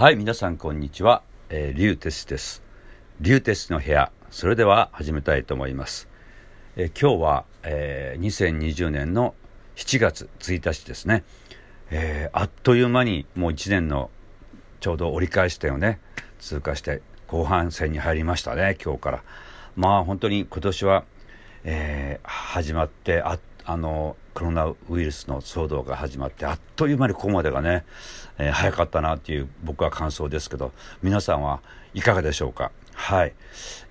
はい、皆さんこんにちは。えー、リュウテスです。リュウテスの部屋、それでは始めたいと思います。えー、今日は、えー、2020年の7月1日ですね。えー、あっという間にもう1年のちょうど折り返し点をね、通過して後半戦に入りましたね、今日から。まあ本当に今年は、えー、始まってあっあのコロナウイルスの騒動が始まってあっという間にここまでがね、えー、早かったなっていう僕は感想ですけど皆さんはいかがでしょうか？はい、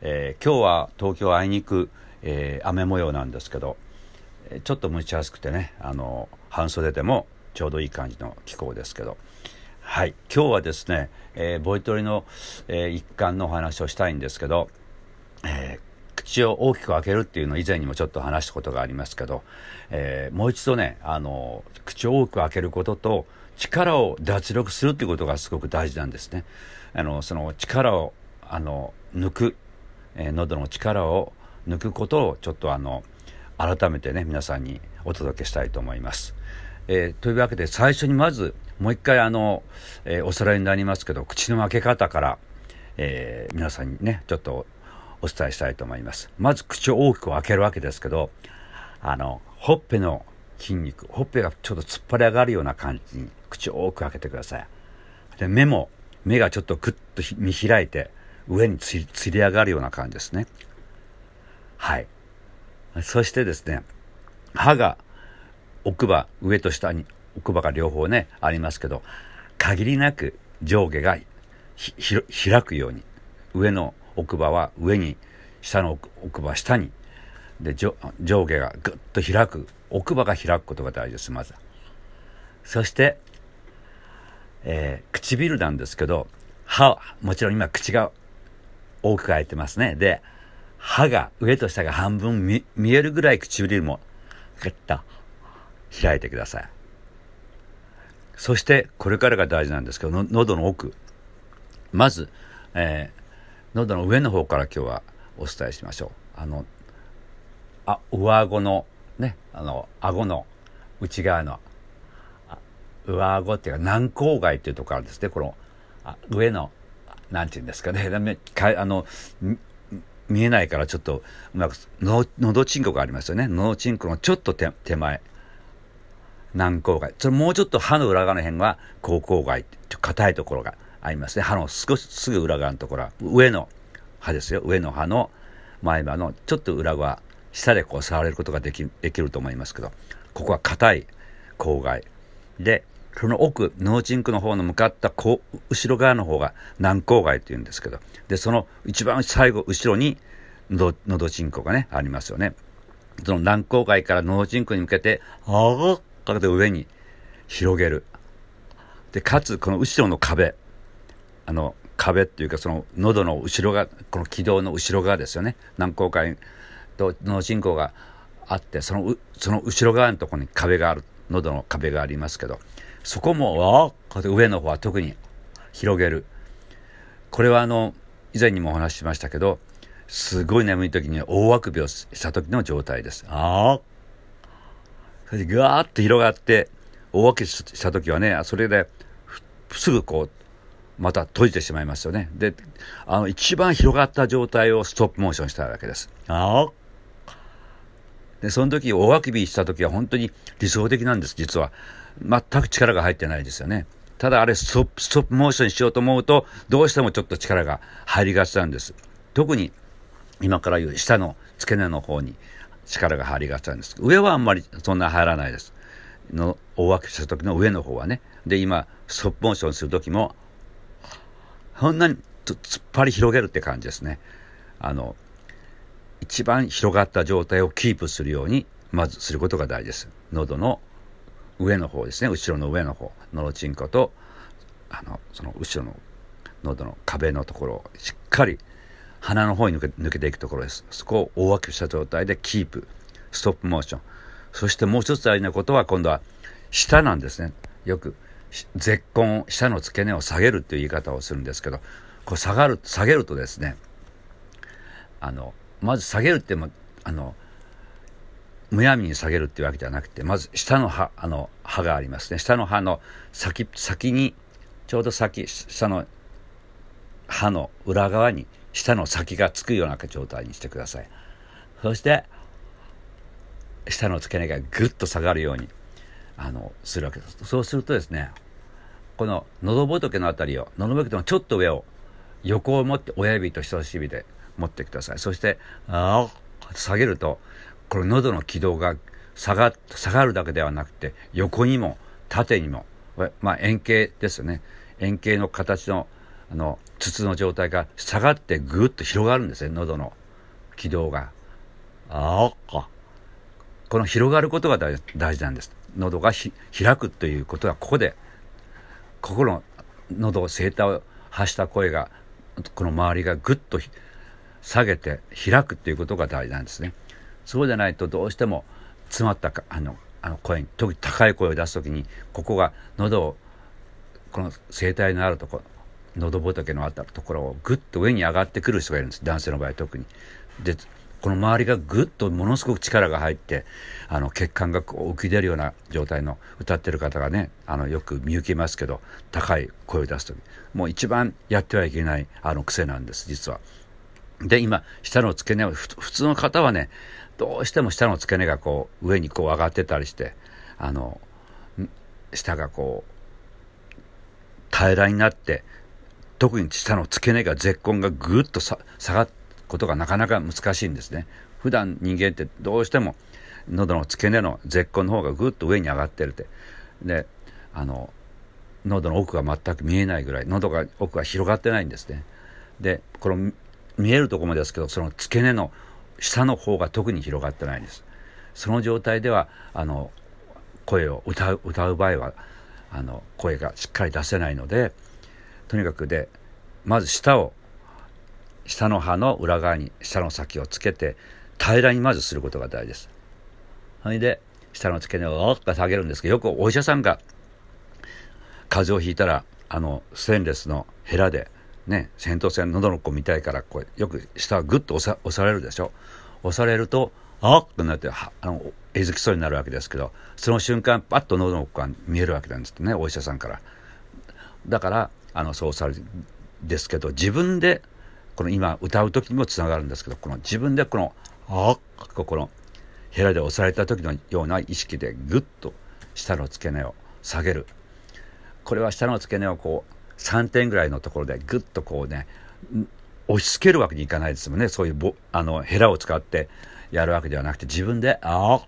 えー、今日は東京あいにく、えー、雨模様なんですけどちょっと蒸し暑くてねあの半袖でもちょうどいい感じの気候ですけど。はい。今日はですね、え、ボイトレの、えー、一環のお話をしたいんですけど、え口を大きく開けるっていうのを以前にもちょっと話したことがありますけど、えー、もう一度ねあの口を多く開けることと力を脱力するっていうことがすごく大事なんですね。あのその力をあの抜く、えー、喉の力を抜くことをちょっとあの改めてね皆さんにお届けしたいと思います。えー、というわけで最初にまずもう一回あの、えー、おさらいになりますけど口の開け方から、えー、皆さんにねちょっとお伝えしたいと思います。まず口を大きく開けるわけですけど、あの、ほっぺの筋肉、ほっぺがちょっと突っ張り上がるような感じに口を多く開けてください。で、目も、目がちょっとグッと見開いて、上につり上がるような感じですね。はい。そしてですね、歯が奥歯、上と下に奥歯が両方ね、ありますけど、限りなく上下が開くように、上の奥歯は上に下の奥歯下に。で上下がぐっと開く。奥歯が開くことが大事ですまずそして、えー、唇なんですけど歯もちろん今口が大きく開いてますね。で歯が上と下が半分見見えるぐらい唇もグッと開いてください。そしてこれからが大事なんですけど喉の奥。まず、え喉の上の方から今日はお伝えしましょう。あの、あ、上顎の、ね、あの、顎の内側の、上顎っていうか軟口蓋っていうところですね、この、あ上の、なんていうんですかね、かあの、見えないからちょっとうまく、の、のどちんこがありますよね。のどちんこのちょっと手手前。軟口蓋。それもうちょっと歯の裏側の辺は、口口蓋。硬いところがありますね。歯の少しすぐ裏側のところは、上の歯ですよ。上の歯の前歯のちょっと裏側、下でこう触れることができできると思いますけど、ここは硬い口外。で、その奥、脳チンクの方の向かった後ろ側の方が軟口外っていうんですけど、で、その一番最後、後ろにのどちんこがね、ありますよね。その軟口外から脳チンクに向けて、ああかけて上に広げる。で、かつ、この後ろの壁。あの壁っていうかその喉の後ろがこの気道の後ろ側ですよね軟口蓋と脳進行があってそのその後ろ側のとこに壁がある喉の壁がありますけどそこも上の方は特に広げるこれはあの以前にもお話ししましたけどすごい眠い時に大あくびをした時の状態です。ああ。それでガーッと広がって大あくびした時はねそれですぐこうまた閉じてしまいますよね。で、あの、一番広がった状態をストップモーションしたわけです。あで、その時、大あくびした時は本当に理想的なんです、実は。全く力が入ってないですよね。ただあれストップ、ストップモーションしようと思うと、どうしてもちょっと力が入りがちなんです。特に、今から言う下の付け根の方に力が入りがちなんです。上はあんまりそんな入らないです。の大あくびした時の上の方はね。で、今、ストップモーションする時も、そんなに突っ張り広げるって感じですね。あの、一番広がった状態をキープするように、まずすることが大事です。喉の上の方ですね。後ろの上の方。喉チンコと、あの、その後ろの喉の壁のところをしっかり鼻の方に抜け抜けていくところです。そこを大分けした状態でキープ。ストップモーション。そしてもう一つ大事なことは今度は舌なんですね。よく絶根下の付け根を下げるっていう言い方をするんですけどこう下がる下げるとですねあのまず下げるってもあのむやみに下げるっていうわけじゃなくてまず下の歯あの歯がありますね。下の歯の先先にちょうど先下の歯の裏側に舌の先がつくような状態にしてください。そして舌の付け根がぐっと下がるようにあのするわけです。そうするとですねこの喉仏のあたりを喉仏のちょっと上を横を持って親指と人差し指で持ってください。そしてあ下げるとこの喉の軌道が下が下がるだけではなくて横にも縦にもまあ円形ですよね。円形の形のあの筒の状態が下がってぐっと広がるんですね喉の軌道が。ああこの広がることが大事なんです。喉が開くということはここでここの喉声帯を発した声がこの周りがぐっと下げて開くっていうことが大事なんですねそうでないとどうしても詰まったかあのあの声に特に高い声を出す時にここが喉をこの声帯のあるところ喉仏のあったところをぐっと上に上がってくる人がいるんです男性の場合特に。でこの周りがぐっとものすごく力が入ってあの血管がこう浮き出るような状態の歌ってる方がねあのよく見受けますけど高い声を出す時もう一番やってはいけないあの癖なんです実は。で今下の付け根は普通の方はねどうしても下の付け根がこう上にこう上がってたりしてあの下がこう平らになって特に下の付け根が絶根がぐっと下がることがなかなか難しいんですね。普段人間ってどうしても喉の付け根の絶根の方がぐっと上に上がってるって。であの喉の奥が全く見えないぐらい喉が奥が広がってないんですね。でこの見えるところもですけどその付け根の下の方が特に広がってないんです。その状態ではあの声を歌う歌う場合はあの声がしっかり出せないのでとにかくでまず舌を下の歯の裏側に下の先をつけて平らにまずすることが大事です。それで下の付け根を大きく下げるんですけどよくお医者さんが風邪をひいたらあのステンレスのヘラでね扁桃腺喉の子みたいからこうよく下をグッと押さ押されるでしょ押されるとあっとなってあのえずきそうになるわけですけどその瞬間パッと喉の子が見えるわけなんですってねお医者さんからだからあのそうされですけど自分でこの今歌う時にもつながるんですけどこの自分でこのあっ。このヘラで押された時のような意識でグッと下の付け根を下げる。これは下の付け根をこう3点ぐらいのところでグッとこうね押し付けるわけにいかないですもんね。そういうぼあのヘラを使ってやるわけではなくて自分であっ。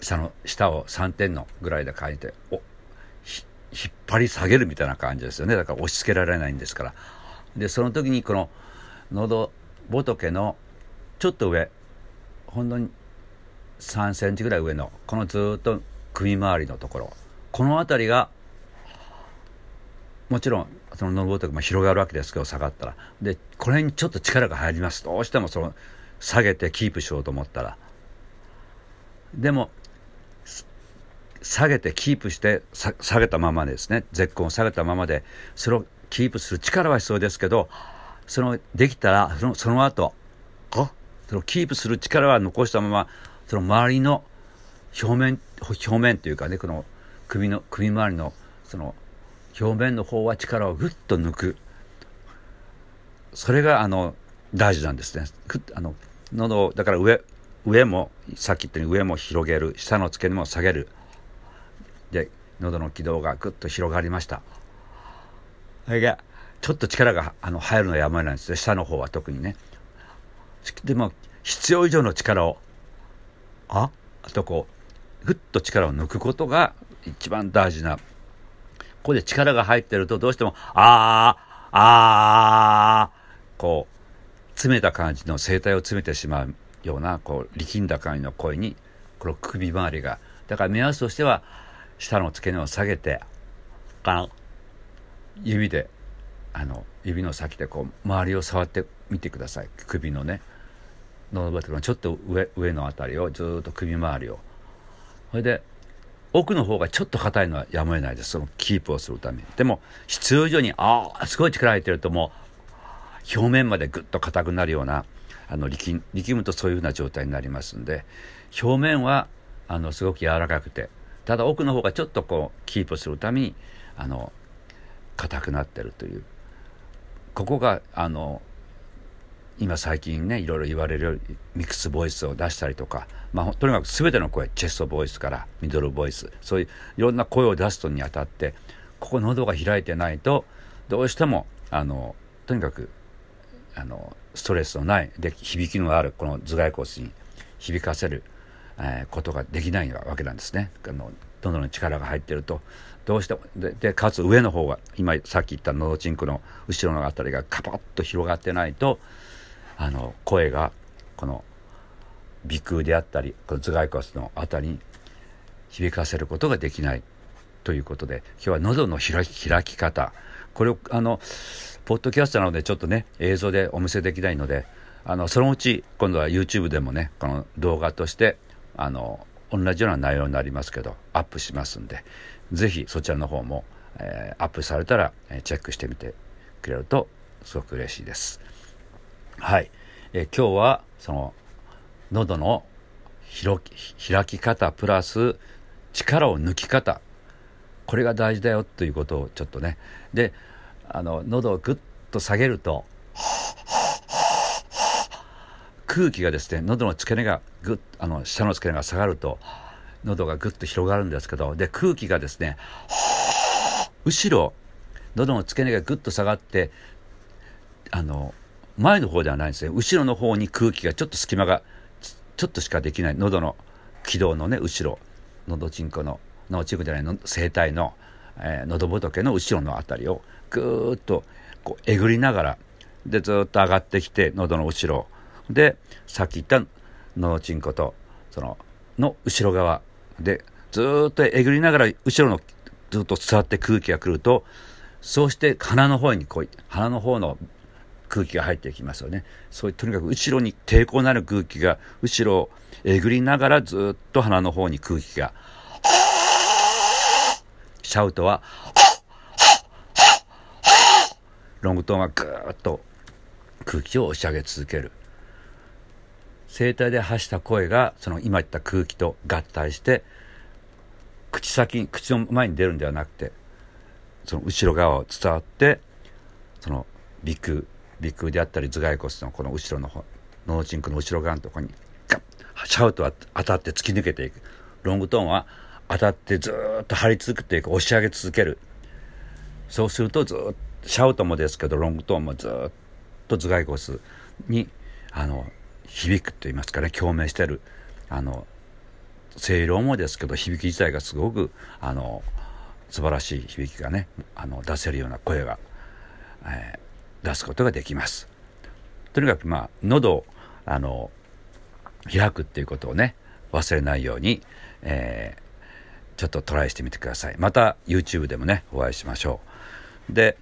下の下を3点のぐらいで書いてお引っ張り下げるみたいな感じですよね。だから押し付けられないんですからでその時にこの喉仏のちょっと上ほんのに3センチぐらい上のこのずっと首周りのところこの辺りがもちろんその喉仏も広がるわけですけど下がったら。でこれにちょっと力が入ります。どうしてもその下げてキープしようと思ったら。でも下げてキープして下げたままですね。絶根を下げたままでそれをキープする力は必要ですけどそのできたらそのその後そのキープする力は残したままその周りの表面表面というかねこの首の首周りのその表面の方は力をぐっと抜く。それがあの大事なんですね。あの喉だから上上もさっき言ったように上も広げる。下の付け根も下げる。で喉の軌道がぐっと広がりました。ちょっと力があの入るのはやむを得ないんですね。下の方は特にね。でも必要以上の力をあとこうぐっと力を抜くことが一番大事な。ここで力が入ってるとどうしてもああああこう詰めた感じの声帯を詰めてしまうようなこう力んだ感じの声にこの首周りが。だから目安としては下の付け根を下げて指であの指の先でこう周りを触ってみてください。首のね。喉仏のちょっと上上の辺りをずっと首周りを。それで奥の方がちょっと硬いのはやむを得ないです。そのキープをするために。でも必要以上にああすごい力入ってるともう表面までぐっと硬くなるようなあの力力むとそういうふうな状態になりますんで。表面はあのすごく柔らかくて。ただ奥の方がちょっとこうキープするためにあの硬くなってるというここがあの今最近ねいろいろ言われるミックスボイスを出したりとか、まあ、とにかく全ての声チェストボイスからミドルボイスそういういろんな声を出すのにあたってここ喉が開いてないとどうしてもあのとにかくあのストレスのないで響きのあるこの頭蓋骨に響かせる、えー、ことができないわけなんですね。あの喉の力が入ってるとどうしてもででかつ上の方が今さっき言ったのどちんこの後ろの辺りがカパッと広がってないとあの声がこの鼻腔であったりこの頭蓋骨の辺りに響かせることができないということで今日は喉の開き開き方。これをあのポッドキャストなのでちょっとね映像でお見せできないのであのそのうち今度は YouTube でもねこの動画としてあの同じような内容になりますけどアップしますんで是非そちらの方も、えー、アップされたら、え、チェックしてみてくれるとすごく嬉しいです。はい、え、今日はその喉の開き方プラス力を抜き方。これが大事だよということをちょっとね。であの喉をグッと下げると空気がですね喉の付け根がぐっあの下の付け根が下がると喉がぐっと広がるんですけどで空気がですね後ろ喉の付け根がぐっと下がってあの前の方ではないんですね。後ろの方に空気がちょっと隙間がちょっとしかできない。喉の気道のね後ろ喉ちんこの脳チームじゃないの声帯の、えー、喉仏の後ろの辺りをぐーっとこうえぐりながらでずっと上がってきて喉の後ろでさっき言った喉ちんことそのの後ろ側でずっとえぐりながら後ろのずっと伝わって空気が来るとそうして鼻の方にこう鼻の方の空気が入っていきますよね。そういうとにかく後ろに抵抗のある空気が後ろをえぐりながらずっと鼻の方に空気がシャウトはロングトーンはぐーっと空気を押し上げ続ける。声帯で発した声がその今言った空気と合体して口先口の前に出るんではなくてその後ろ側を伝わってその鼻腔鼻腔であったり頭蓋骨のこの後ろの方脳チンクの後ろ側のところにガッシャウトは当たって突き抜けていく。ロングトーンは当たってずっと張り続くっていうか押し上げ続ける。そうするとずっとシャウトもですけどロングトーンもずっと頭蓋骨にあの響くと言いますかね共鳴してるあの声量もですけど響き自体がすごくあの素晴らしい響きがねあの出せるような声が、えー、出すことができます。とにかくまあ喉をあの開くっていうことをね忘れないように、えー、ちょっとトライしてみてください。また YouTube でもねお会いしましょう。で、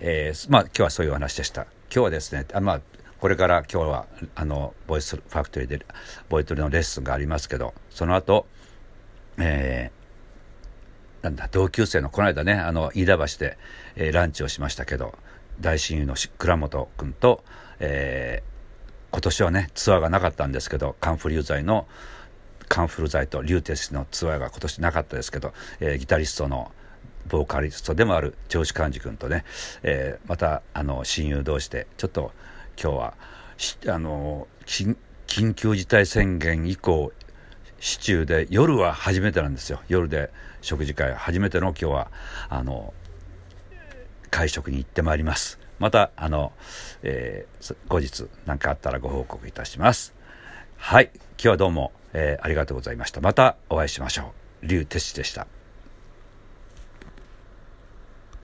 えー、まあ今日はそういう話でした。今日はですねあまあこれから今日はあのボイスファクトリーでボイトレのレッスンがありますけどその後、えー、なんだ同級生のこの間ねあの飯田橋で、えー、ランチをしましたけど大親友の倉本君と、えー、今年はねツアーがなかったんですけどカンフル剤のカンフル剤とリューテスのツアーが今年なかったですけど、えー、ギタリストのボーカリストでもある長司寛治君とね、えー、またあの親友同士でちょっと今日はあの緊急事態宣言以降市中で夜は初めてなんですよ。夜で食事会初めての今日はあの会食に行ってまいります。またあの、えー、後日何かあったらご報告いたします。はい。今日はどうも、えー、ありがとうございました。またお会いしましょう。竜哲司でした。